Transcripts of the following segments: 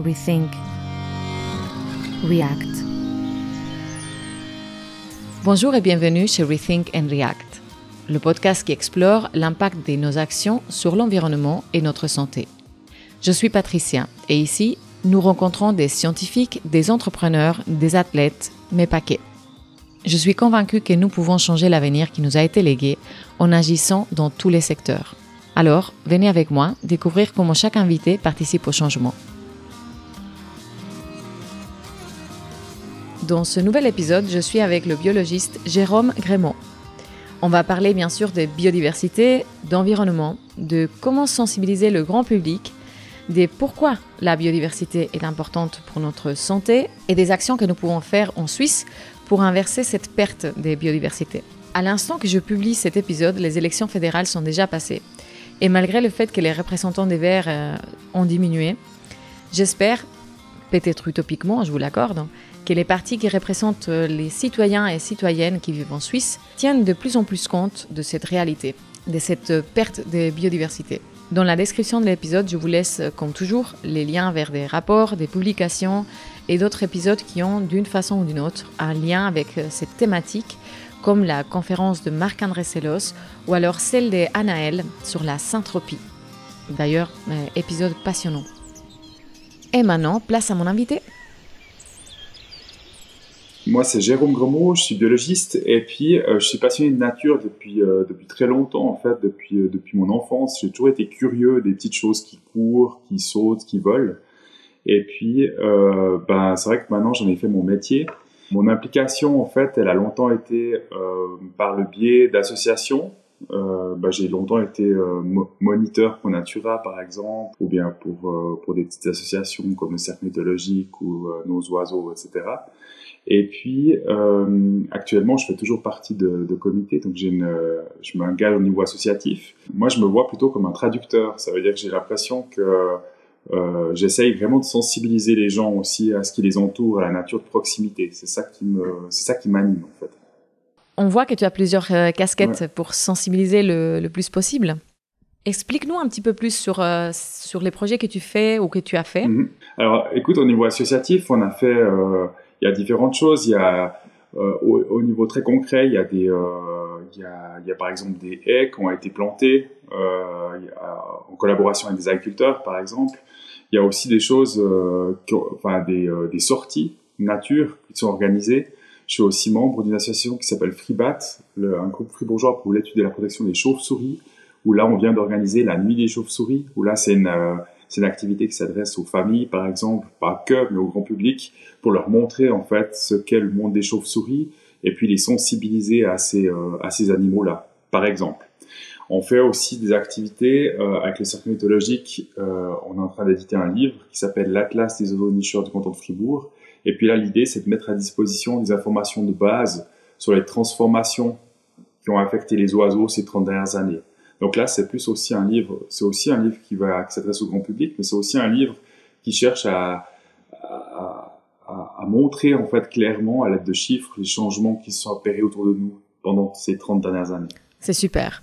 Rethink, React. Bonjour et bienvenue chez Rethink and React, le podcast qui explore l'impact de nos actions sur l'environnement et notre santé. Je suis Patricia et ici, nous rencontrons des scientifiques, des entrepreneurs, des athlètes, mais pas que. Je suis convaincue que nous pouvons changer l'avenir qui nous a été légué en agissant dans tous les secteurs. Alors, venez avec moi découvrir comment chaque invité participe au changement. Dans ce nouvel épisode, je suis avec le biologiste Jérôme Grémont. On va parler bien sûr de biodiversité, d'environnement, de comment sensibiliser le grand public, de pourquoi la biodiversité est importante pour notre santé et des actions que nous pouvons faire en Suisse pour inverser cette perte de biodiversité. À l'instant que je publie cet épisode, les élections fédérales sont déjà passées. Et malgré le fait que les représentants des Verts euh, ont diminué, j'espère, peut-être utopiquement, je vous l'accorde, que les partis qui représentent euh, les citoyens et citoyennes qui vivent en Suisse tiennent de plus en plus compte de cette réalité, de cette perte de biodiversité. Dans la description de l'épisode, je vous laisse, comme toujours, les liens vers des rapports, des publications et d'autres épisodes qui ont, d'une façon ou d'une autre, un lien avec euh, cette thématique, comme la conférence de Marc-André Sellos ou alors celle de Anaël sur la syntropie. D'ailleurs, euh, épisode passionnant. Et maintenant, place à mon invité. Moi, c'est Jérôme Gremaud, je suis biologiste et puis euh, je suis passionné de nature depuis, euh, depuis très longtemps, en fait, depuis, euh, depuis mon enfance. J'ai toujours été curieux des petites choses qui courent, qui sautent, qui volent. Et puis, ben, c'est vrai que maintenant, j'en ai fait mon métier. Mon implication, en fait, elle a longtemps été par le biais d'associations. Ben, j'ai longtemps été moniteur pour Natura, par exemple, ou bien pour, pour des petites associations comme le Cercle Mythologique ou Nos Oiseaux, etc. Et puis, euh, actuellement, je fais toujours partie de, de comité, donc j'ai une, je m'engage au niveau associatif. Moi, je me vois plutôt comme un traducteur. Ça veut dire que j'ai l'impression que euh, j'essaye vraiment de sensibiliser les gens aussi à ce qui les entoure, à la nature de proximité. C'est ça qui me, c'est ça qui m'anime en fait. On voit que tu as plusieurs euh, casquettes pour sensibiliser le, le, plus possible. Explique-nous un petit peu plus sur, euh, sur les projets que tu fais ou que tu as fait. Mm-hmm. Alors, écoute, au niveau associatif, on a fait euh, il y a différentes choses. Il y a euh, au, au, niveau très concret, il y a des, euh, il, y a, il y a par exemple des haies qui ont été plantées euh, en collaboration avec des agriculteurs, par exemple. Il y a aussi des choses, qui ont, enfin des, des sorties nature qui sont organisées. Je suis aussi membre d'une association qui s'appelle FreeBat, le, un groupe fribourgeois pour l'étude et la protection des chauves-souris, où là on vient d'organiser la nuit des chauves-souris, où là c'est une c'est une activité qui s'adresse aux familles, par exemple, pas que, mais au grand public, pour leur montrer en fait ce qu'est le monde des chauves-souris et puis les sensibiliser à ces, euh, à ces animaux-là, par exemple. On fait aussi des activités euh, avec le cercle mythologique. Euh, on est en train d'éditer un livre qui s'appelle L'Atlas des oiseaux nicheurs du canton de Fribourg. Et puis là, l'idée, c'est de mettre à disposition des informations de base sur les transformations qui ont affecté les oiseaux ces 30 dernières années. Donc là, c'est plus aussi un livre, c'est aussi un livre qui va s'adresse au grand public, mais c'est aussi un livre qui cherche à, à, à, à, montrer en fait clairement à l'aide de chiffres les changements qui se sont opérés autour de nous pendant ces 30 dernières années. C'est super.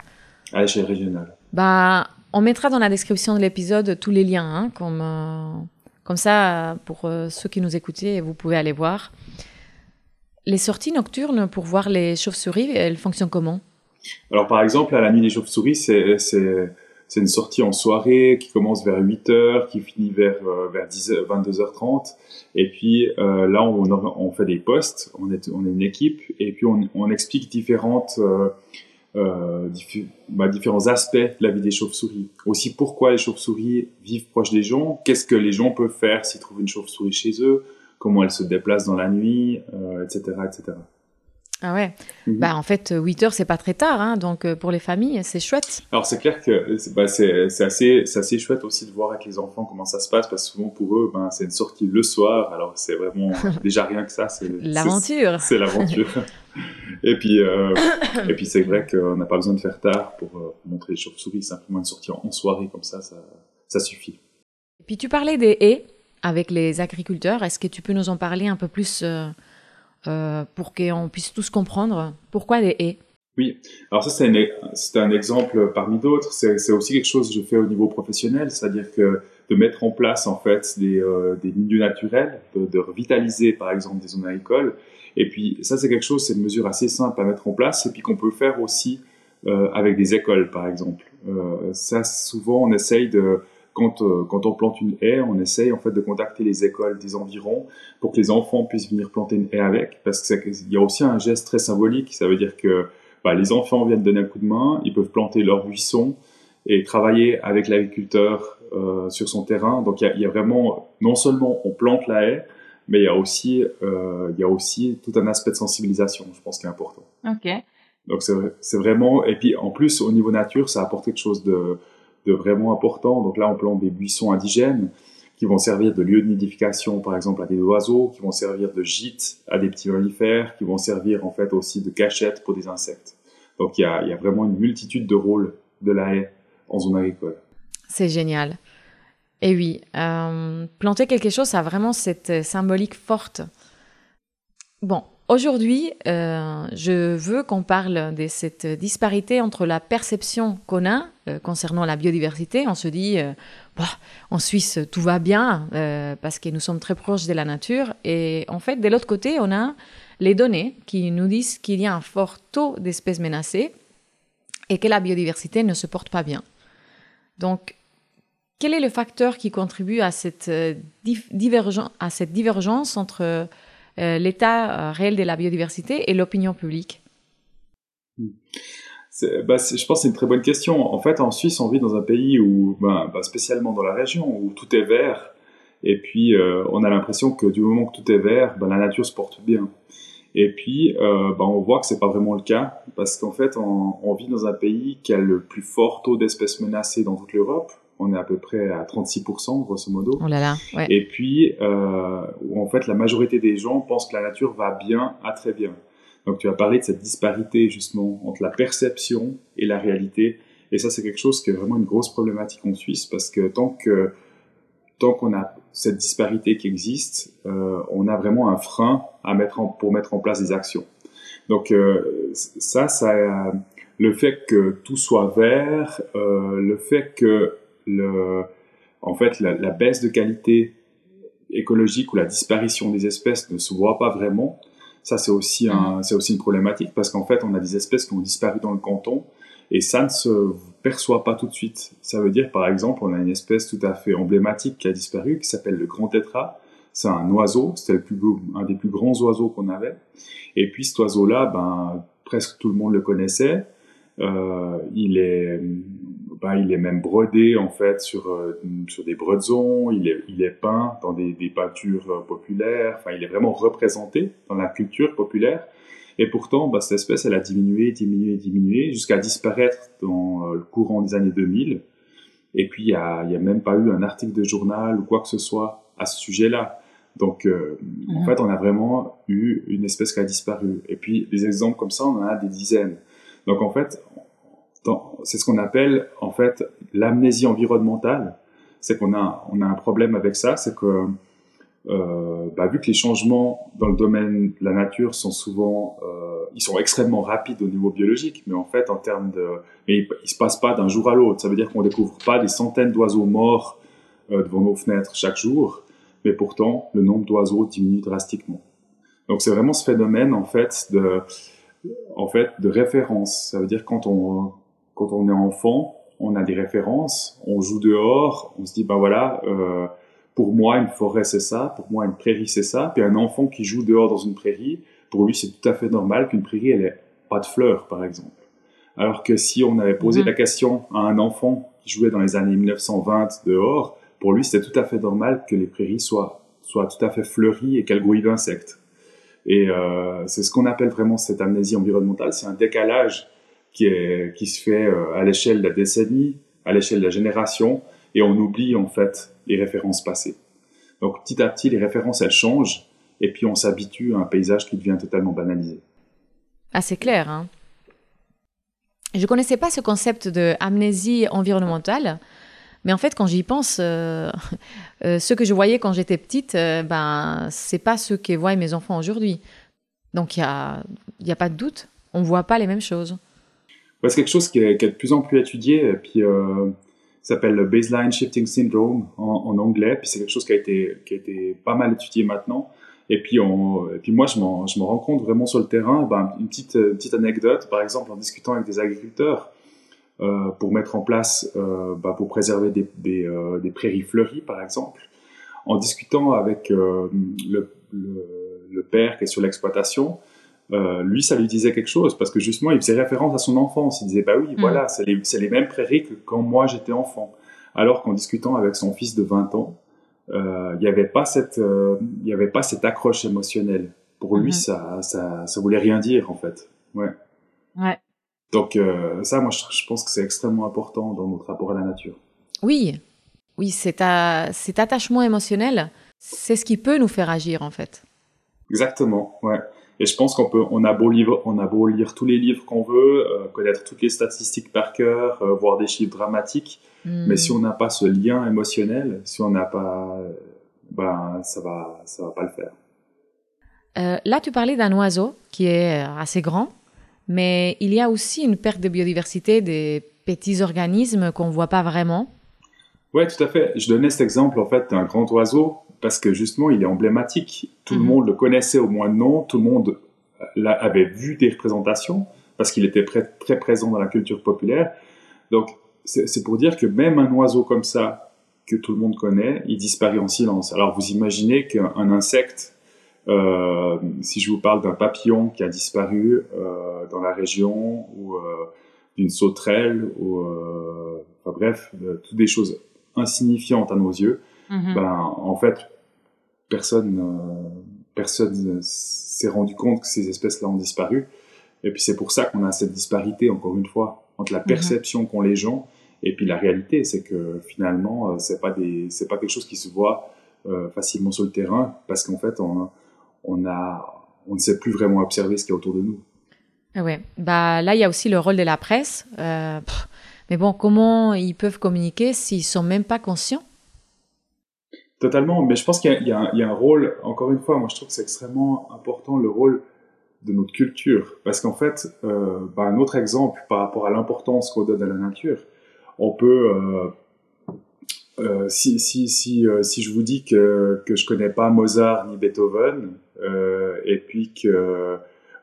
À l'échelle régionale. Bah, on mettra dans la description de l'épisode tous les liens, hein, comme, euh, comme ça, pour euh, ceux qui nous écoutaient, vous pouvez aller voir. Les sorties nocturnes pour voir les chauves-souris, elles fonctionnent comment? Alors par exemple, à la nuit des chauves-souris, c'est, c'est, une sortie en soirée qui commence vers 8h, qui finit vers, euh, vers 10, 22h30. Et puis euh, là, on, fait des postes, on est, on est une équipe, et puis on, explique différentes, euh, euh bah, différents aspects de la vie des chauves-souris. Aussi pourquoi les chauves-souris vivent proches des gens, qu'est-ce que les gens peuvent faire s'ils trouvent une chauve-souris chez eux, comment elle se déplace dans la nuit, etc., etc. Ah ouais. Mhm. Bah en fait 8 heures c'est pas très tard hein, donc euh, pour les familles c'est chouette. Alors c'est clair que bah, c'est assez c'est assez chouette aussi de voir avec les enfants comment ça se passe parce que souvent pour eux ben c'est une sortie le soir alors c'est vraiment déjà rien que ça c'est l'aventure. C'est l'aventure. et puis euh, et puis c'est vrai qu'on n'a pas besoin de faire tard pour euh, montrer les chauves-souris simplement une sortie en soirée comme ça ça ça suffit. Et puis tu parlais des haies avec les agriculteurs est-ce que tu peux nous en parler un peu plus euh, pour qu'on puisse tous comprendre pourquoi les haies. Oui, alors ça c'est un, un, exemple parmi d'autres. C'est aussi quelque chose que je fais au niveau professionnel, c'est-à-dire que de mettre en place en fait des, des milieux naturels, de, de, revitaliser par exemple des zones agricoles. Et puis ça c'est quelque chose, c'est une mesure assez simple à mettre en place et puis qu'on peut faire aussi avec des écoles par exemple. ça souvent on essaye de quand, euh, quand on plante une haie, on essaye en fait de contacter les écoles des environs pour que les enfants puissent venir planter une haie avec, parce qu'il y a aussi un geste très symbolique. Ça veut dire que bah, les enfants viennent donner un coup de main, ils peuvent planter leur buisson et travailler avec l'agriculteur euh, sur son terrain. Donc il y, y, a vraiment, non seulement on plante la haie, mais il y a aussi, euh, il y a aussi tout un aspect de sensibilisation, je pense, qui est important. Ok. Donc c'est vraiment, et puis en plus au niveau nature, ça apporte quelque chose de de vraiment important. Donc là, on plante des buissons indigènes qui vont servir de lieu de nidification, par exemple, à des oiseaux, qui vont servir de gîte à des petits mammifères, qui vont servir en fait aussi de cachette pour des insectes. Donc il y a, vraiment une multitude de rôles de la haie en zone agricole. C'est génial. Et oui, euh, planter quelque chose, ça a vraiment cette symbolique forte. Bon, Aujourd'hui, euh, je veux qu'on parle de cette disparité entre la perception qu'on a euh, concernant la biodiversité. On se dit, euh, bah, en Suisse, tout va bien parce que nous sommes très proches de la nature. Et en fait, de l'autre côté, on a les données qui nous disent qu'il y a un fort taux d'espèces menacées et que la biodiversité ne se porte pas bien. Donc, quel est le facteur qui contribue à cette, divergence entre l'état euh, réel de la biodiversité et l'opinion publique bah, je pense que c'est une très bonne question. En fait, en Suisse, on vit dans un pays où, bah, bah, spécialement dans la région, où tout est vert. Et puis, euh, on a l'impression que du moment que tout est vert, la nature se porte bien. Et puis, euh, on voit que c'est pas vraiment le cas, parce qu'en fait, on, vit dans un pays qui a le plus fort taux d'espèces menacées dans toute l'Europe on est à peu près à 36%, grosso modo. Oh là là, ouais. Et puis, euh, où en fait, la majorité des gens pensent que la nature va bien à très bien. Donc, tu as parlé de cette disparité, justement, entre la perception et la réalité. Et ça, c'est quelque chose qui est vraiment une grosse problématique en Suisse, parce que tant que tant qu'on a cette disparité qui existe, euh, on a vraiment un frein à mettre en, pour mettre en place des actions. Donc, euh, ça, ça, le fait que tout soit vert, euh, le fait que le, en fait, la, la, baisse de qualité écologique ou la disparition des espèces ne se voit pas vraiment. Ça, c'est aussi, un, mm. c'est aussi une problématique parce qu'en fait, on a des espèces qui ont disparu dans le canton et ça ne se perçoit pas tout de suite. Ça veut dire, par exemple, on a une espèce tout à fait emblématique qui a disparu, qui s'appelle le grand tétra. C'est un oiseau, c'était le plus beau, un des plus grands oiseaux qu'on avait. Et puis cet oiseau-là, ben, presque tout le monde le connaissait. Euh, il est, ben, il est même brodé en fait sur euh, sur des bredons. Il est il est peint dans des, des peintures euh, populaires. Enfin, il est vraiment représenté dans la culture populaire. Et pourtant, bah, cette espèce, elle a diminué, diminué, diminué, jusqu'à disparaître dans le courant des années 2000. Et puis, il n'y a, y a même pas eu un article de journal ou quoi que ce soit à ce sujet-là. Donc, euh, en fait, on a vraiment eu une espèce qui a disparu. Et puis, des exemples comme ça, on en a des dizaines. Donc en fait, c'est ce qu'on appelle en fait l'amnésie environnementale. C'est qu'on a, on a un problème avec ça, c'est que euh, bah, vu que les changements dans le domaine de la nature sont souvent, euh, ils sont extrêmement rapides au niveau biologique, mais en fait en termes de, mais il, il se passe pas d'un jour à l'autre. Ça veut dire qu'on découvre pas des centaines d'oiseaux morts euh, devant nos fenêtres chaque jour, mais pourtant le nombre d'oiseaux diminue drastiquement. Donc c'est vraiment ce phénomène en fait de en fait de référence. Ça veut dire quand on quand on est enfant, on a des références, on joue dehors, on se dit ben voilà, euh, pour moi une forêt c'est ça, pour moi une prairie c'est ça. Puis un enfant qui joue dehors dans une prairie, pour lui c'est tout à fait normal qu'une prairie elle ait pas de fleurs par exemple. Alors que si on avait posé mhm. la question à un enfant qui jouait dans les années 1920 dehors, pour lui c'était tout à fait normal que les prairies soient soient tout à fait fleuries et qu'elles grouillent d'insectes. Et euh, c'est ce qu'on appelle vraiment cette amnésie environnementale. C'est un décalage qui, se fait euh, à l'échelle de la décennie, à l'échelle de la génération, et on oublie en fait les références passées. Donc petit à petit, les références elles changent, et puis on s'habitue à un paysage qui devient totalement banalisé. Ah, c'est clair. Hein je connaissais pas ce concept de amnésie environnementale. Mais en fait, quand j'y pense, euh, euh, ce que je voyais quand j'étais petite, euh, ben, c'est pas ce que voient mes enfants aujourd'hui. Donc il n'y a, y a pas de doute, on ne voit pas les mêmes choses. C'est quelque chose qui est, de plus en plus étudié. Et puis, s'appelle le Baseline Shifting Syndrome en, anglais. Puis c'est quelque chose qui a été qui a été pas mal étudié maintenant. Et puis, et puis moi, je m'en, je rends compte vraiment sur le terrain. Ben, une petite, petite anecdote, par exemple, en discutant avec des agriculteurs euh, pour mettre en place, euh, ben, pour préserver des, des, euh, prairies fleuries, par exemple, en discutant avec euh, le, le, père qui est sur l'exploitation, euh, lui, ça lui disait quelque chose parce que justement, il faisait référence à son enfance. Il disait, bah oui, mm. voilà, c'est les, les, mêmes prairies que quand moi j'étais enfant. Alors qu'en discutant avec son fils de 20 ans, euh, il n'y avait pas cette, euh, il y avait pas cette accroche émotionnelle. Pour lui, mm-hmm. ça, ça, ça voulait rien dire en fait. Ouais. Ouais. Donc ça, moi, je, je pense que c'est extrêmement important dans notre rapport à la nature. Oui, oui, cet, cet attachement émotionnel, c'est ce qui peut nous faire agir en fait. Exactement, ouais. Et je pense qu'on peut, on a beau lire, on a beau lire tous les livres qu'on veut, euh, connaître toutes les statistiques par cœur, euh, voir des chiffres dramatiques, mm. mais si on n'a pas ce lien émotionnel, si on n'a pas, ben ça va, ça va pas le faire. Euh, là, tu parlais d'un oiseau qui est assez grand, mais il y a aussi une perte de biodiversité des petits organismes qu'on voit pas vraiment. Ouais, tout à fait. Je donnais cet exemple en fait d'un grand oiseau parce que justement, il est emblématique. Tout le mhm. monde le connaissait au moins de nom, tout le monde avait vu des représentations parce qu'il était très présent dans la culture populaire. Donc, c'est pour dire que même un oiseau comme ça, que tout le monde connaît, il disparaît en silence. Alors, vous imaginez qu'un insecte, euh, si je vous parle d'un papillon qui a disparu euh, dans la région, ou euh, d'une sauterelle, ou euh, enfin bref, euh, toutes des choses insignifiantes à nos yeux, Mhm. ben, en fait, personne, euh, personne s'est rendu compte que ces espèces-là ont disparu. Et puis c'est pour ça qu'on a cette disparité, encore une fois, entre la mhm. perception qu'ont les gens et puis la réalité. C'est que finalement, euh, c'est pas des, c'est pas quelque chose qui se voit euh, facilement sur le terrain parce qu'en fait, on, on a, on ne sait plus vraiment observer ce qu'il y a autour de nous. Ah ouais. Bah là, il y a aussi le rôle de la presse. Euh, mais bon, comment ils peuvent communiquer s'ils sont même pas conscients? Totalement, mais je pense qu'il y, y, y, a un rôle, encore une fois, moi je trouve que c'est extrêmement important le rôle de notre culture, parce qu'en fait, euh, bah, un autre exemple par rapport à l'importance qu'on donne à la nature, on peut, euh, euh, si, si, si, euh, si je vous dis que, que je connais pas Mozart ni Beethoven, euh, et puis que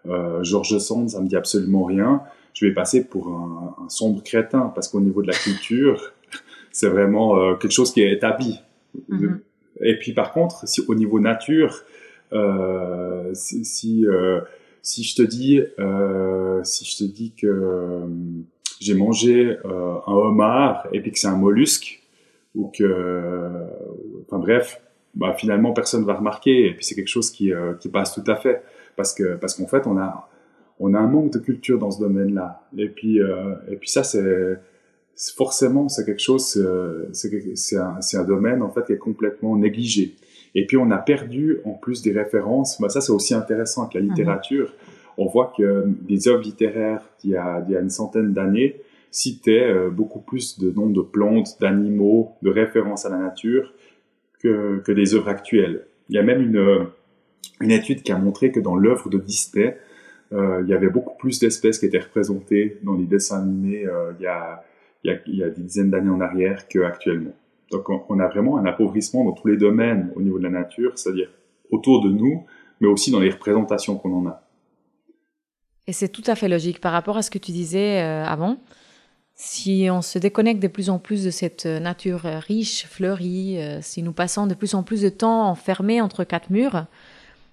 euh, Georges Sand, ça me dit absolument rien, je vais passer pour un, un sombre crétin, parce qu'au niveau de la culture, c'est vraiment quelque chose qui est établi. Mhm. Et puis par contre, au niveau nature, euh, si euh, si, je te dis euh, si je te dis que j'ai mangé un homard et puis que c'est un mollusque ou que enfin bref, bah finalement personne va remarquer et puis c'est quelque chose qui qui passe tout à fait parce que parce qu'en fait on a on a un manque de culture dans ce domaine-là. Et puis et puis ça c'est forcément c'est quelque chose, euh, c'est un, un, domaine en fait qui est complètement négligé. Et puis on a perdu en plus des références. Bah, ça c'est aussi intéressant avec la mhm. littérature. On voit que des œuvres littéraires d'il y a, il y a une centaine d'années citaient euh, beaucoup plus de noms de plantes, d'animaux, de références à la nature que, que des œuvres actuelles. Il y a même une, une étude qui a montré que dans l'œuvre de Disney, euh, il y avait beaucoup plus d'espèces qui étaient représentées dans les dessins animés euh, il y a il y a, des dizaines d'années en arrière qu'actuellement. Donc on, a vraiment un appauvrissement dans tous les domaines au niveau de la nature, c'est-à-dire autour de nous, mais aussi dans les représentations qu'on en a. Et c'est tout à fait logique par rapport à ce que tu disais euh, avant. Si on se déconnecte de plus en plus de cette nature riche, fleurie, euh, si nous passons de plus en plus de temps enfermés entre quatre murs,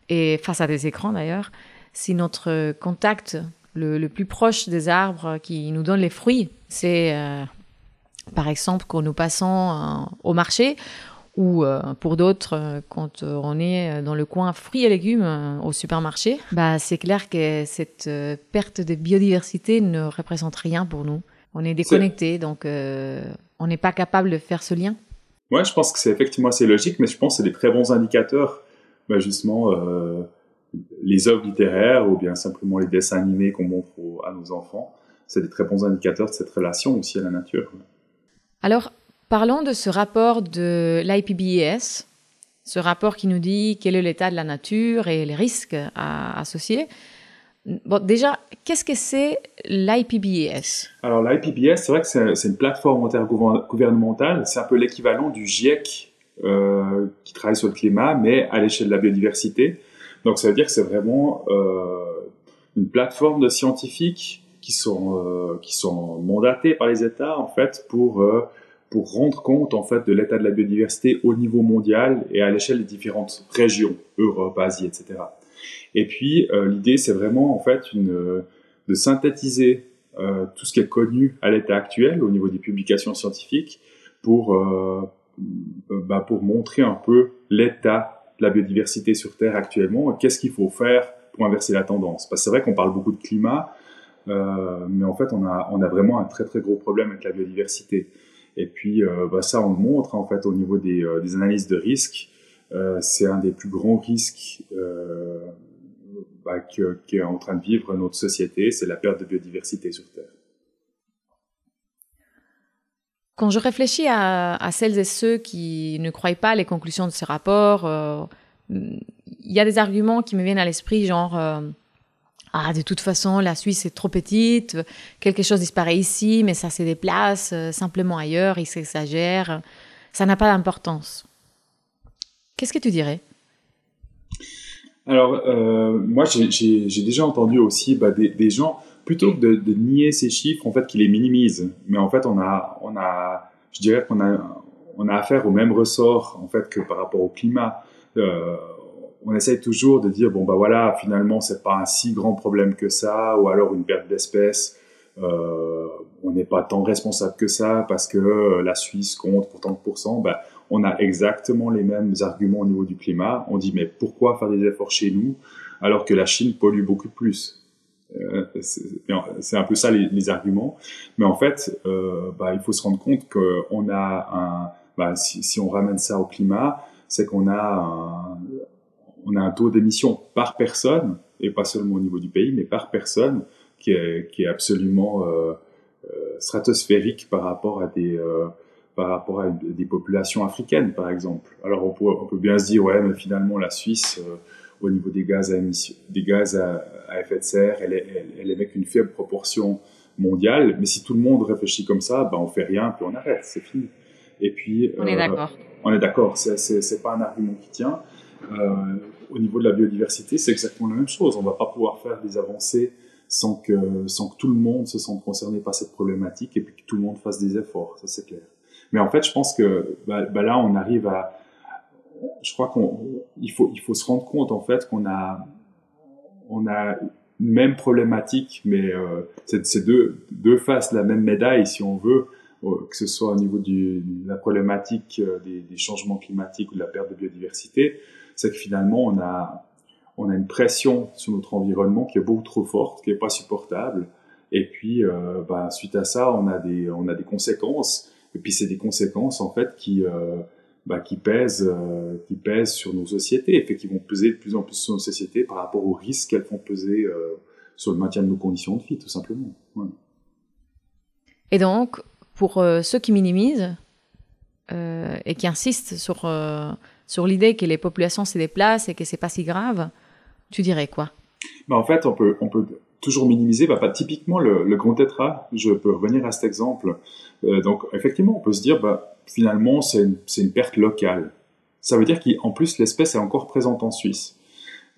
et face à des écrans d'ailleurs, si notre contact le, plus proche des arbres qui nous donnent les fruits, c'est euh, par exemple quand nous passons euh, au marché ou euh, pour d'autres quand on est dans le coin fruits et légumes au supermarché, bah c'est clair que cette perte de biodiversité ne représente rien pour nous. On est déconnecté, donc on n'est pas capable de faire ce lien. Ouais, je pense que c'est effectivement assez logique, mais je pense que c'est des très bons indicateurs, bah, justement les œuvres littéraires ou bien simplement les dessins animés qu'on montre à nos enfants, c'est des très bons indicateurs de cette relation aussi à la nature. Alors, parlons de ce rapport de l'IPBES, ce rapport qui nous dit quel est l'état de la nature et les risques à associer. Bon, déjà, qu'est-ce que c'est l'IPBES Alors l'IPBES, c'est vrai que c'est une plateforme intergouvernementale, c'est un peu l'équivalent du GIEC euh, qui travaille sur le climat, mais à l'échelle de la biodiversité. Donc ça veut dire que c'est vraiment euh, une plateforme de scientifiques qui sont euh, qui sont mandatés par les États en fait pour euh, pour rendre compte en fait de l'état de la biodiversité au niveau mondial et à l'échelle des différentes régions, Europe, Asie, etc. Et puis l'idée c'est vraiment en fait de synthétiser tout ce qui est connu à l'état actuel au niveau des publications scientifiques pour bah, pour montrer un peu l'état la biodiversité sur Terre actuellement qu'est-ce qu'il faut faire pour inverser la tendance? Parce que c'est vrai qu'on parle beaucoup de climat, euh, mais en fait, on a, vraiment un très très gros problème avec la biodiversité. Et puis, euh, bah, ça, on le montre en fait au niveau des, euh, analyses de risques. Euh, c'est un des plus grands risques bah, qu'est en train de vivre notre société, c'est la perte de biodiversité sur Terre. Quand je réfléchis à, celles et ceux qui ne croient pas les conclusions de ce rapport, euh, il y a des arguments qui me viennent à l'esprit, genre euh, ah de toute façon la Suisse est trop petite, quelque chose disparaît ici, mais ça se déplace euh, simplement ailleurs, il s'exagère, ça n'a pas d'importance. Qu'est-ce que tu dirais? Alors moi j'ai déjà entendu aussi bah, des, gens plutôt que de, nier ces chiffres en fait qui les minimisent, mais en fait on a on a je dirais qu'on a on a affaire au même ressort en fait que par rapport au climat. Euh, on essaye toujours de dire bon bah voilà finalement c'est pas un si grand problème que ça ou alors une perte d'espèces. Euh, on n'est pas tant responsable que ça parce que euh, la Suisse compte pour tant de pourcents. Bah, on a exactement les mêmes arguments au niveau du climat. On dit mais pourquoi faire des efforts chez nous alors que la Chine pollue beaucoup plus? C'est un peu ça les, arguments mais en fait euh, bah, il faut se rendre compte qu'on a un bah, si, on ramène ça au climat c'est qu'on a un, on a un taux d'émission par personne, et pas seulement au niveau du pays, mais par personne, qui est, absolument euh, euh, stratosphérique par rapport à des euh, par rapport à des populations africaines, par exemple. Alors on peut, bien se dire, ouais, mais finalement la Suisse, euh, au niveau des gaz à émission, des gaz à, à effet de serre, elle, elle, elle émet qu'une faible proportion mondiale. Mais si tout le monde réfléchit comme ça, ben on fait rien, puis on arrête, c'est fini. Et puis on est d'accord. On est d'accord, c'est c'est pas un argument qui tient. Euh, au niveau de la biodiversité, c'est exactement la même chose. On ne va pas pouvoir faire des avancées sans que, sans que tout le monde se sente concerné par cette problématique et puis que tout le monde fasse des efforts, ça c'est clair. Mais en fait, je pense que bah, bah là, on arrive à... Je crois qu'il faut, il faut se rendre compte en fait qu'on a, on a une même problématique, mais euh, c'est deux, deux faces de la même médaille, si on veut, que ce soit au niveau de la problématique euh, des, des changements climatiques ou de la perte de biodiversité c'est que finalement, on a, on a une pression sur notre environnement qui est beaucoup trop forte, qui n'est pas supportable. Et puis, euh, bah, suite à ça, on a des, on a des conséquences. Et puis, c'est des conséquences, en fait, qui, euh, bah, qui, pèsent, euh, qui pèsent sur nos sociétés, et qui vont peser de plus en plus sur nos sociétés par rapport aux risques qu'elles font peser euh, sur le maintien de nos conditions de vie, tout simplement. Ouais. Et donc, pour euh, ceux qui minimisent et qui insistent sur sur l'idée que les populations se déplacent et que c'est pas si grave, tu dirais quoi? Bah En fait, on peut, on peut toujours minimiser. Bah, pas typiquement le, le grand tétra. Je peux revenir à cet exemple. Donc, effectivement, on peut se dire, bah, finalement, c'est une, perte locale. Ça veut dire qu'en plus, l'espèce est encore présente en Suisse.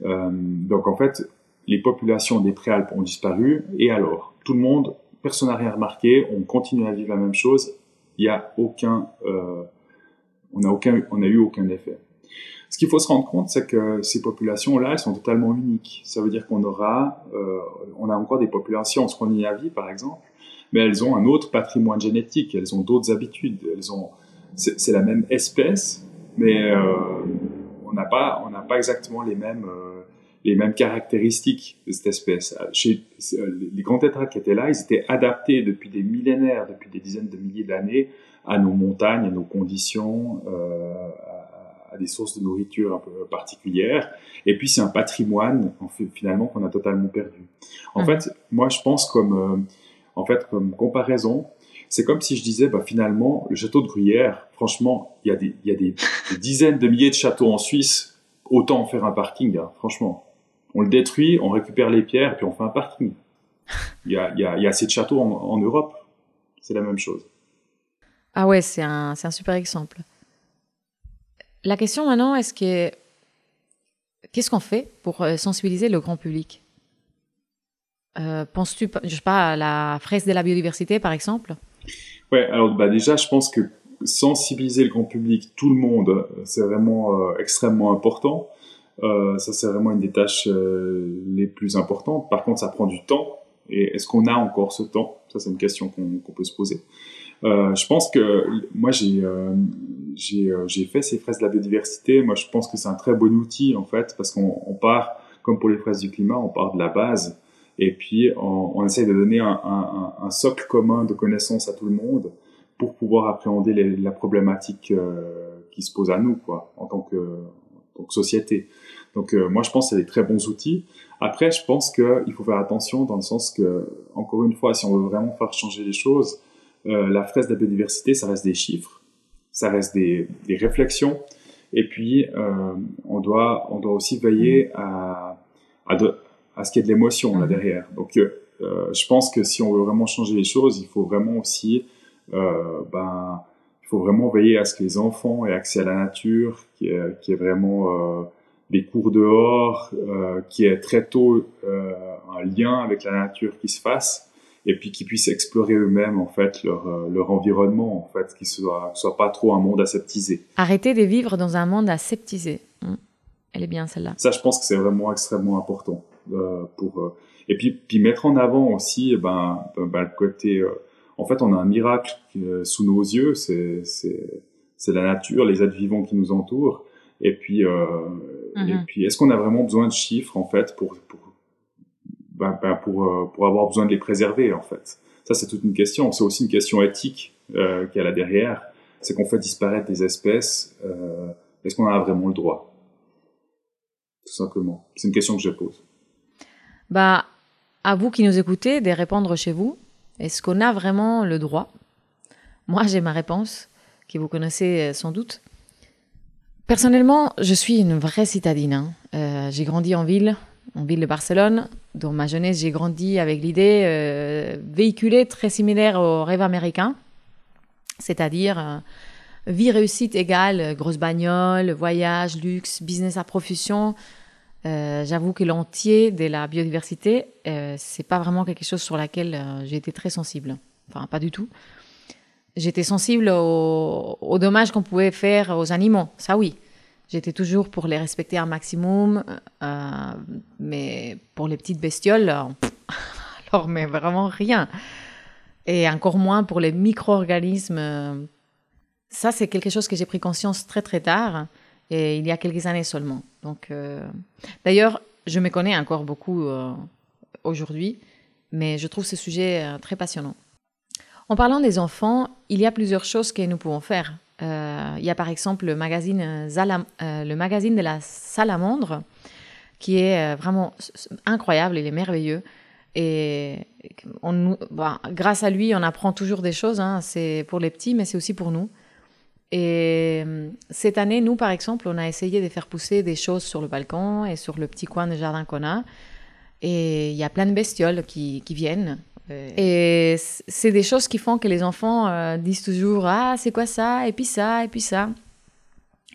Euh, donc, en fait, les populations des préalpes ont disparu. Et alors, tout le monde, personne n'a rien remarqué. On continue à vivre la même chose. Il n'y a aucun euh, on n'a aucun, eu aucun effet. Ce qu'il faut se rendre compte, c'est que ces populations-là, elles sont totalement uniques. Ça veut dire qu'on aura, euh, on a encore des populations, a vu par exemple, mais elles ont un autre patrimoine génétique, elles ont d'autres habitudes, elles ont, c'est la même espèce, mais euh, on n'a pas, on n'a pas exactement les mêmes, euh, les mêmes caractéristiques de cette espèce. Chez, les grands tétras qui étaient là, ils étaient adaptés depuis des millénaires, depuis des dizaines de milliers d'années à nos montagnes, à nos conditions, euh, à, à, des sources de nourriture un peu particulières. Et puis c'est un patrimoine en fait, finalement qu'on a totalement perdu. En mmh. fait, moi je pense comme euh, en fait comme comparaison, c'est comme si je disais bah, finalement le château de Gruyère. Franchement, il y a des y a des, dizaines de milliers de châteaux en Suisse. Autant en faire un parking, hein, franchement. On le détruit, on récupère les pierres, puis on fait un parking. Il y a, y a, assez de châteaux en, Europe. C'est la même chose. Ah ouais, c'est un, un super exemple. La question maintenant, est-ce que qu'est-ce qu'on fait pour euh, sensibiliser le grand public? Euh, Penses-tu, je sais pas, à la fresque de la biodiversité, par exemple? Ouais, alors bah déjà, je pense que sensibiliser le grand public, tout le monde, c'est vraiment euh, extrêmement important. Euh, ça, c'est vraiment une des tâches euh, les plus importantes. Par contre, ça prend du temps. Et est-ce qu'on a encore ce temps? Ça, c'est une question qu'on peut se poser. Je pense que moi, j'ai fait ces fraises de la biodiversité. Moi, je pense que c'est un très bon outil, en fait, parce qu'on on part, comme pour les fraises du climat, on part de la base. Et puis, on, on essaye de donner un, un, un, socle commun de connaissances à tout le monde pour pouvoir appréhender les, la problématique euh, qui se pose à nous, quoi, en tant que, en tant que société. Donc, euh, moi, je pense que c'est des très bons outils. Après, je pense qu'il faut faire attention dans le sens que, encore une fois, si on veut vraiment faire changer les choses, euh, la fraise de la biodiversité, ça reste des chiffres, ça reste des, des réflexions, et puis euh, on doit on doit aussi veiller à à, de, à ce qu'il y ait de l'émotion là derrière. Donc euh, je pense que si on veut vraiment changer les choses, il faut vraiment aussi euh, ben il faut vraiment veiller à ce que les enfants aient accès à la nature, qui est, qui est vraiment euh, des cours dehors, euh, qui est très tôt euh, un lien avec la nature qui se fasse et puis qu'ils puissent explorer eux-mêmes en fait leur, euh, leur environnement en fait qui soit soit pas trop un monde aseptisé. Arrêter de vivre dans un monde aseptisé. Mmh. Elle est bien celle-là. Ça, je pense que c'est vraiment extrêmement important euh, pour euh, et puis puis mettre en avant aussi eh ben, ben, ben, le côté euh, en fait on a un miracle euh, sous nos yeux c'est c'est c'est la nature les êtres vivants qui nous entourent. Et puis euh, Mhm. et puis est-ce qu'on a vraiment besoin de chiffres en fait pour pour ben, ben, pour euh, pour avoir besoin de les préserver en fait? Ça c'est toute une question. C'est aussi une question éthique euh, qu'il y a là derrière. C'est qu'on fait disparaître des espèces euh, est-ce qu'on a vraiment le droit? Tout simplement. C'est une question que je pose Bah, à vous qui nous écoutez, de répondre chez vous. Est-ce qu'on a vraiment le droit? Moi, j'ai ma réponse, que vous connaissez euh, sans doute. Personnellement, je suis une vraie citadine. hein. Euh, j'ai grandi en ville, en ville de Barcelone. Dans ma jeunesse, j'ai grandi avec l'idée euh, véhiculée très similaire au rêve américain, c'est-à-dire vie réussite égale grosse bagnole, voyage, luxe, business à profusion. Euh, J'avoue que l'entier de la biodiversité, euh, c'est pas vraiment quelque chose sur laquelle euh, j'ai été très sensible. Enfin, pas du tout. J'étais sensible aux, aux dommages qu'on pouvait faire aux animaux. Ça, oui. J'étais toujours pour les respecter un maximum. euh, mais pour les petites bestioles, euh, alors, mais vraiment rien. Et encore moins pour les micro-organismes. Ça, c'est quelque chose que j'ai pris conscience très, très tard. Et il y a quelques années seulement. Donc, euh, d'ailleurs, je me connais encore beaucoup euh, aujourd'hui, mais je trouve ce sujet euh, très passionnant. En parlant des enfants, il y a plusieurs choses que nous pouvons faire. Il y a par exemple le magazine, de la salamandre, qui est vraiment incroyable, il est merveilleux. Et on, bah, grâce à lui, on apprend toujours des choses. hein. C'est pour les petits, mais c'est aussi pour nous. Et euh, cette année, nous, par exemple, on a essayé de faire pousser des choses sur le balcon et sur le petit coin de jardin qu'on a. Et il y a plein de bestioles qui, qui viennent. Euh, Et c'est des choses qui font que les enfants euh, disent toujours Ah, c'est quoi ça? Et puis ça, et puis ça.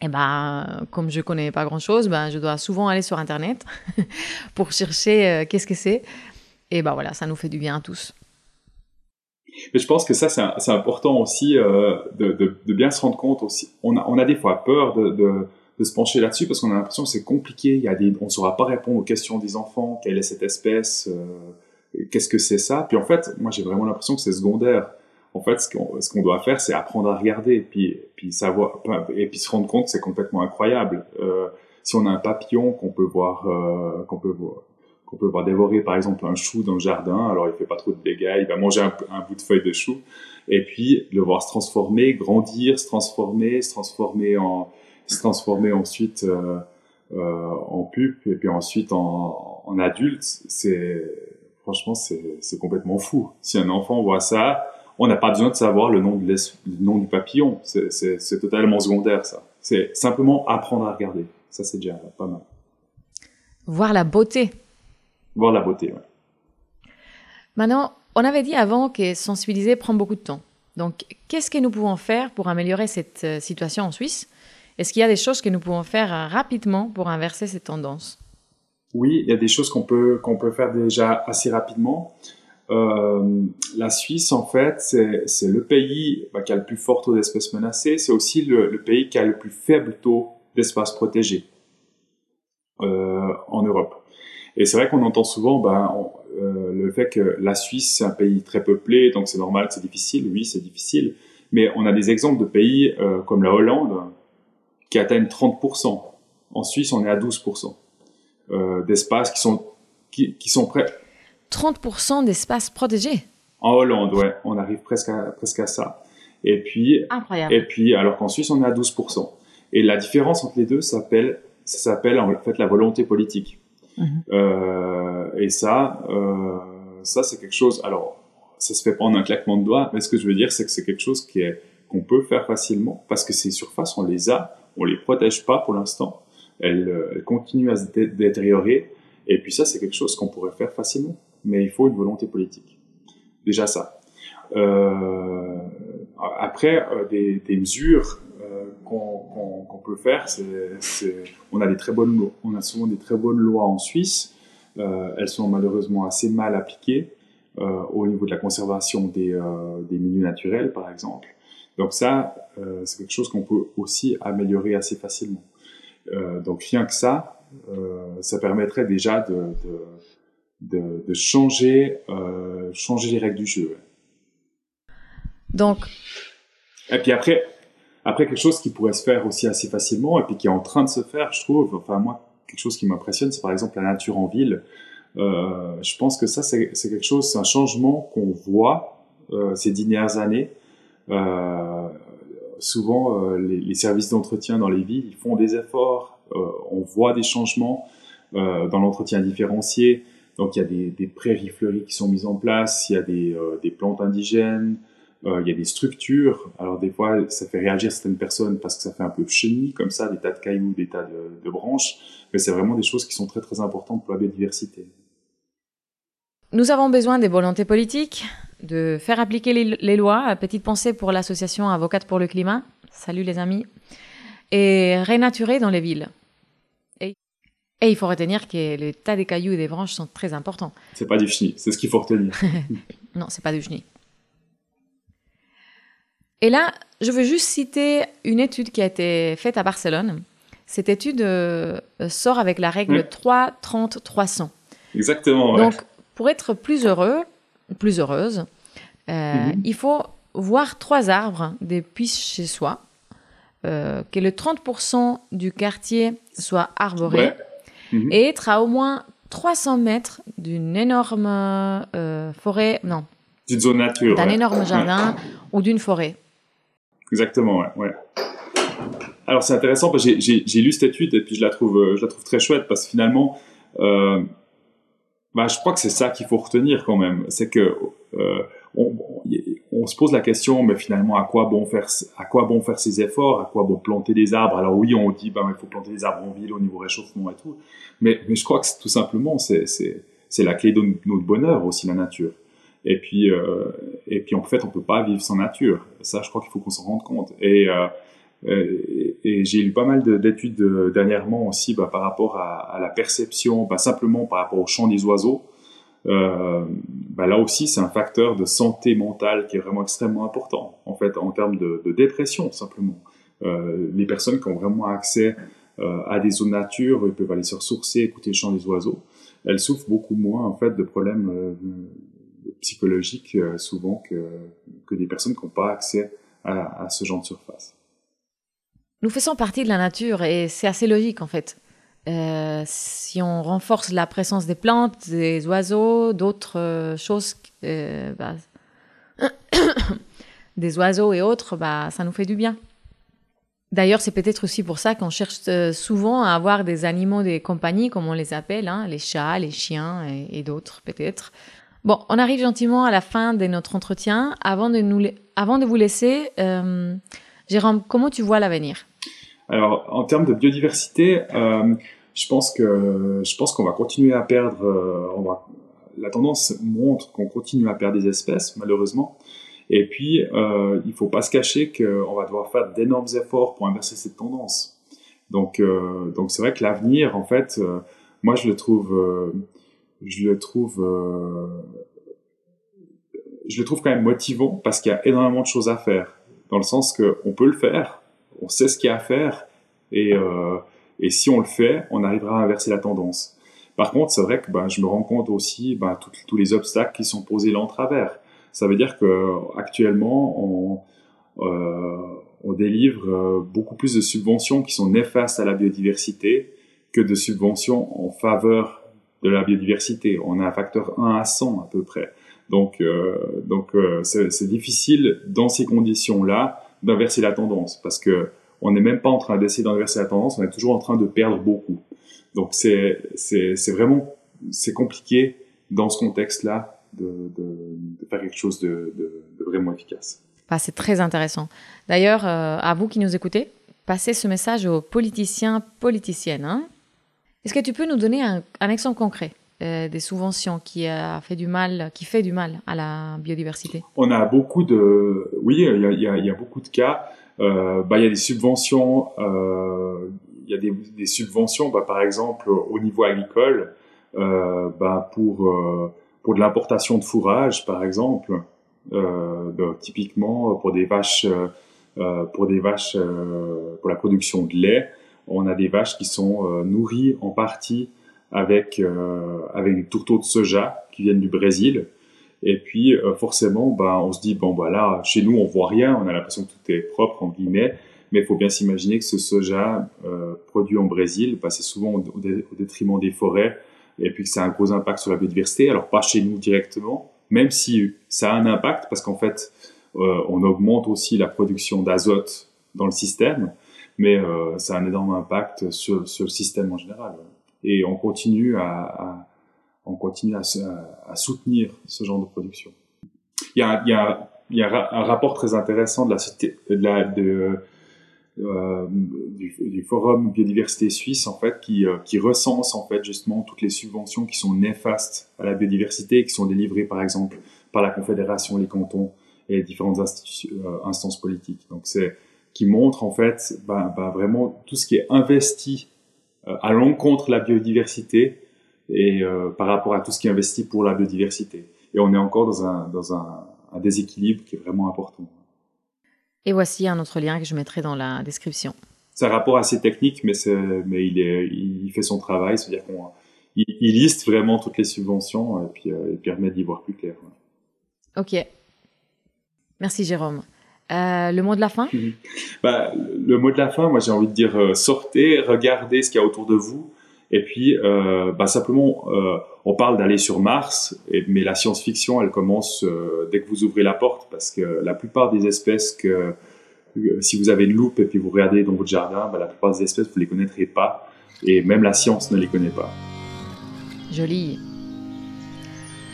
Et ben, comme je connais pas grand chose, ben, je dois souvent aller sur Internet pour chercher euh, qu'est-ce que c'est. Et ben voilà, ça nous fait du bien à tous. Mais je pense que ça, c'est important aussi euh, de, de, de bien se rendre compte aussi. On a, on a des fois peur de, de, se pencher là-dessus parce qu'on a l'impression que c'est compliqué. Il y a des, on ne saura pas répondre aux questions des enfants. Quelle est cette espèce euh, Qu'est-ce que c'est ça? Puis en fait, moi, j'ai vraiment l'impression que c'est secondaire. En fait, ce qu'on ce qu'on doit faire, c'est apprendre à regarder, puis, puis savoir, et puis se rendre compte que c'est complètement incroyable. Euh, si on a un papillon qu'on peut voir, euh, qu'on peut voir, qu'on peut voir dévorer par exemple un chou dans le jardin, alors il fait pas trop de dégâts, il va manger un, bout de feuille de chou, et puis le voir se transformer, grandir, se transformer, se transformer en, se transformer ensuite euh, euh, en pupe, et puis ensuite en, adulte, c'est franchement c'est complètement fou. Si un enfant voit ça, on n'a pas besoin de savoir le nom, le nom du papillon, c'est totalement secondaire ça. C'est simplement apprendre à regarder, ça c'est déjà pas mal. Voir la beauté. Voir la beauté. Maintenant, on avait dit avant que sensibiliser prend beaucoup de temps. Donc, qu'est-ce que nous pouvons faire pour améliorer cette euh, situation en Suisse? Est-ce qu'il y a des choses que nous pouvons faire euh, rapidement pour inverser cette tendance? Oui, il y a des choses qu'on peut, qu'on peut faire déjà assez rapidement. Euh, la Suisse, en fait, c'est le pays bah, qui a le plus fort taux d'espèces menacées. C'est aussi le, pays qui a le plus faible taux d'espaces protégés euh, en Europe. Et c'est vrai qu'on entend souvent bah, euh, le fait que la Suisse, c'est un pays très peuplé, donc c'est normal que c'est difficile. Oui, c'est difficile. Mais on a des exemples de pays euh, comme la Hollande qui atteignent 30%. En Suisse, on est à 12% euh, d'espaces qui sont, qui, qui sont prêts 30% d'espaces protégés. En Hollande, ouais, on arrive presque à, presque à ça. Et puis, Incroyable. Et puis, alors qu'en Suisse, on est à 12%. Et la différence entre les deux s'appelle, ça s'appelle en fait la volonté politique. Mhm. Euh, et ça, euh, ça c'est quelque chose. Alors, ça se fait pas en un claquement de doigts, mais ce que je veux dire, c'est que c'est quelque chose qui est qu'on peut faire facilement parce que ces surfaces, on les a, on les protège pas pour l'instant. Elles, elles continuent à se détériorer. Et puis ça, c'est quelque chose qu'on pourrait faire facilement mais il faut une volonté politique. Déjà ça. Euh, après, euh, des, mesures euh, qu'on peut faire, c'est, on a des très bonnes, on a souvent des très bonnes lois en Suisse. Euh, elles sont malheureusement assez mal appliquées euh, au niveau de la conservation des, des milieux naturels, par exemple. Donc ça, c'est quelque chose qu'on peut aussi améliorer assez facilement. donc rien que ça, ça permettrait déjà de, de de, de changer, changer les règles du jeu. Donc. Et puis après, après quelque chose qui pourrait se faire aussi assez facilement et puis qui est en train de se faire, je trouve. Enfin moi, quelque chose qui m'impressionne, c'est par exemple la nature en ville. Euh, je pense que ça, c'est quelque chose, c'est un changement qu'on voit euh, ces dernières années. Euh, souvent, euh, les, les, services d'entretien dans les villes, ils font des efforts. Euh, on voit des changements euh, dans l'entretien différencié. Donc il y a des, des, prairies fleuries qui sont mises en place, il y a des, des plantes indigènes, euh, il y a des structures. Alors des fois, ça fait réagir certaines personnes parce que ça fait un peu chenille comme ça, des tas de cailloux, des tas de, de branches. Mais c'est vraiment des choses qui sont très très importantes pour la biodiversité. Nous avons besoin des volontés politiques, de faire appliquer les, les lois. Petite pensée pour l'association Avocate pour le climat. Salut les amis. Et renaturer dans les villes. Et il faut retenir que le tas des cailloux et des branches sont très importants. C'est pas du chenille, c'est ce qu'il faut retenir. non, c'est pas du chenille. Et là, je veux juste citer une étude qui a été faite à Barcelone. Cette étude euh, sort avec la règle 3, 30, 300. Exactement. Ouais. Donc, pour être plus heureux, plus heureuse, euh, mm -hmm. il faut voir trois arbres depuis chez soi, euh, que le 30% du quartier soit arboré. Ouais mmh. et être à au moins 300 mètres d'une énorme euh, forêt, non. D'une zone nature. D'un ouais. énorme jardin ou d'une forêt. Exactement, ouais. Alors c'est intéressant parce que j'ai lu cette étude et puis je la trouve, euh, je la trouve très chouette parce que finalement, euh, bah, je crois que c'est ça qu'il faut retenir quand même. C'est que euh, on, se pose la question, mais finalement, à quoi bon faire, à quoi bon faire ces efforts, à quoi bon planter des arbres? Alors oui, on dit, ben, il faut planter des arbres en ville au niveau réchauffement et tout, mais, je crois que tout simplement, c'est la clé de notre bonheur aussi, la nature. Et puis, euh, et puis en fait, on peut pas vivre sans nature. Ça, je crois qu'il faut qu'on s'en rende compte. Et, euh, et, et j'ai lu pas mal d'études dernièrement aussi bah, par rapport à, à la perception, bah, simplement par rapport au chant des oiseaux. Euh, bah là aussi, c'est un facteur de santé mentale qui est vraiment extrêmement important, en fait, en termes de, de dépression, simplement. Euh, les personnes qui ont vraiment accès euh, à des zones nature, ils peuvent aller se ressourcer, écouter le chant des oiseaux, elles souffrent beaucoup moins, en fait, de problèmes psychologiques, euh, souvent, que, que des personnes qui n'ont pas accès à, ce genre de surface. Nous faisons partie de la nature et c'est assez logique, en fait. Euh, si on renforce la présence des plantes, des oiseaux, d'autres euh, choses, bah, des oiseaux et autres, bah, ça nous fait du bien. D'ailleurs, c'est peut-être aussi pour ça qu'on cherche souvent à avoir des animaux des compagnies, comme on les appelle, hein, les chats, les chiens et d'autres peut-être. Bon, on arrive gentiment à la fin de notre entretien. Avant de, nous, avant de vous laisser, euh, Jérôme, comment tu vois l'avenir? Alors, en termes de biodiversité, euh, je pense qu'on va continuer à perdre. Euh, la tendance montre qu'on continue à perdre des espèces, malheureusement. Et puis, il faut pas se cacher qu'on va devoir faire d'énormes efforts pour inverser cette tendance. Donc, donc c'est vrai que l'avenir, en fait, moi, je le trouve, je le trouve, je le trouve quand même motivant parce qu'il y a énormément de choses à faire. Dans le sens qu'on peut le faire, on sait ce qu'il y a à faire, et, et si on le fait, on arrivera à inverser la tendance. Par contre, c'est vrai que ben, je me rends compte aussi ben, tous les obstacles qui sont posés là en travers. Ça veut dire que actuellement, on, euh, on délivre euh, beaucoup plus de subventions qui sont néfastes à la biodiversité que de subventions en faveur de la biodiversité. On a un facteur 1 à 100 à peu près. Donc, euh, donc euh, c'est difficile dans ces conditions-là d'inverser la tendance parce que on n'est même pas en train d'essayer d'inverser la tendance, on est toujours en train de perdre beaucoup. Donc c'est c'est vraiment c'est compliqué dans ce contexte-là de, de, de, faire quelque chose de, de vraiment efficace. Bah, c'est très intéressant. D'ailleurs, euh, à vous qui nous écoutez, passez ce message aux politiciens, politiciennes. Hein. Est-ce que tu peux nous donner un, exemple concret euh, des subventions qui a fait du mal, qui fait du mal à la biodiversité? On a beaucoup de, oui, il y a, beaucoup de cas. Euh, bah, il y a des subventions, euh, y a des, subventions, bah, par exemple au niveau agricole, bah, pour pour de l'importation de fourrage, par exemple. Euh, typiquement pour des vaches, pour des vaches, pour la production de lait, on a des vaches qui sont nourries en partie avec avec des tourteaux de soja qui viennent du Brésil. Et puis forcément, ben, on se dit bon voilà, chez nous on voit rien, on a l'impression que tout est propre en guillemets, mais il faut bien s'imaginer que ce soja euh, produit en Brésil, ben, c'est souvent au, détriment des forêts, et puis que ça a un gros impact sur la biodiversité. Alors pas chez nous directement, même si ça a un impact, parce qu'en fait, euh, on augmente aussi la production d'azote dans le système, mais euh, ça a un énorme impact sur, sur, le système en général. Et on continue à, à on continue à, soutenir ce genre de production. Il y a, il y a, il y a un rapport très intéressant de la, de la de, euh, du, forum biodiversité suisse en fait qui, euh, qui recense en fait justement toutes les subventions qui sont néfastes à la biodiversité qui sont délivrées par exemple par la confédération les cantons et les différentes euh, instances politiques donc c'est qui montre en fait bah, bah, vraiment tout ce qui est investi euh, à l'encontre de la biodiversité et par rapport à tout ce qui est investi pour la biodiversité et on est encore dans un dans un, un déséquilibre qui est vraiment important et voici un autre lien que je mettrai dans la description. C'est un rapport assez technique, mais, mais il, est, il fait son travail, c'est-à-dire qu'il il liste vraiment toutes les subventions et puis euh, il permet d'y voir plus clair. Ok. Merci Jérôme. Euh, le mot de la fin? Bah, Le mot de la fin, moi j'ai envie de dire euh, sortez, regardez ce qu'il y a autour de vous. Et puis, euh, bah, simplement, on parle d'aller sur Mars, et, mais la science-fiction, elle commence dès que vous ouvrez la porte, parce que la plupart des espèces que, si vous avez une loupe et puis vous regardez dans votre jardin, bah, la plupart des espèces, vous les connaîtrez pas, et même la science ne les connaît pas. Joli.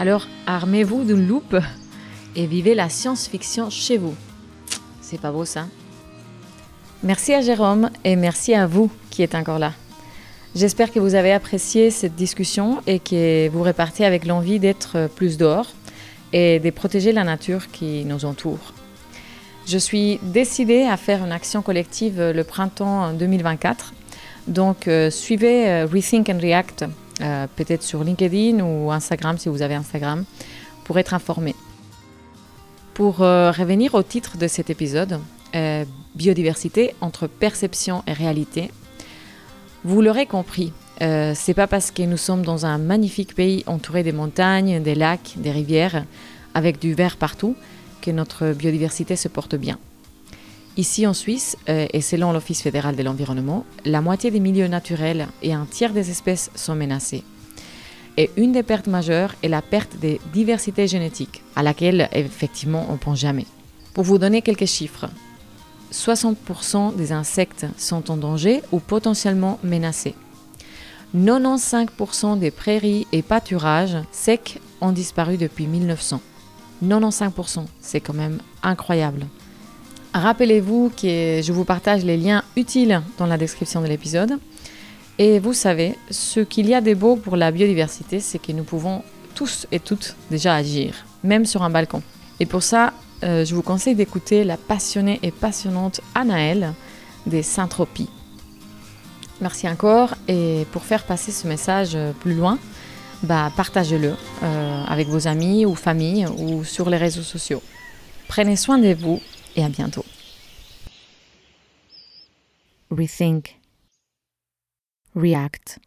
Alors, armez-vous d'une loupe et vivez la science-fiction chez vous. C'est pas beau ça Merci à Jérôme et merci à vous qui êtes encore là. J'espère que vous avez apprécié cette discussion et que vous repartez avec l'envie d'être plus dehors et de protéger la nature qui nous entoure. Je suis décidée à faire une action collective le printemps 2024. Donc euh, suivez euh, Rethink and React, euh, peut-être sur LinkedIn ou Instagram si vous avez Instagram, pour être informé. Pour euh, revenir au titre de cet épisode, euh, biodiversité entre perception et réalité, vous l'aurez compris, euh, c'est pas parce que nous sommes dans un magnifique pays entouré des montagnes, des lacs, des rivières, avec du vert partout, que notre biodiversité se porte bien. Ici en Suisse, euh, et selon l'Office fédéral de l'environnement, la moitié des milieux naturels et un tiers des espèces sont menacés. Et une des pertes majeures est la perte des diversités génétiques, à laquelle effectivement on pense jamais. Pour vous donner quelques chiffres, 60% des insectes sont en danger ou potentiellement menacés. 95% des prairies et pâturages secs ont disparu depuis 1900. 95%, c'est quand même incroyable. Rappelez-vous que je vous partage les liens utiles dans la description de l'épisode. Et vous savez, ce qu'il y a de beau pour la biodiversité, c'est que nous pouvons tous et toutes déjà agir, même sur un balcon. Et pour ça, euh, je vous conseille d'écouter la passionnée et passionnante Anaëlle des Saint-Tropie. Merci encore et pour faire passer ce message plus loin, bah, partagez-le euh, avec vos amis ou famille ou sur les réseaux sociaux. Prenez soin de vous et à bientôt. Rethink. React.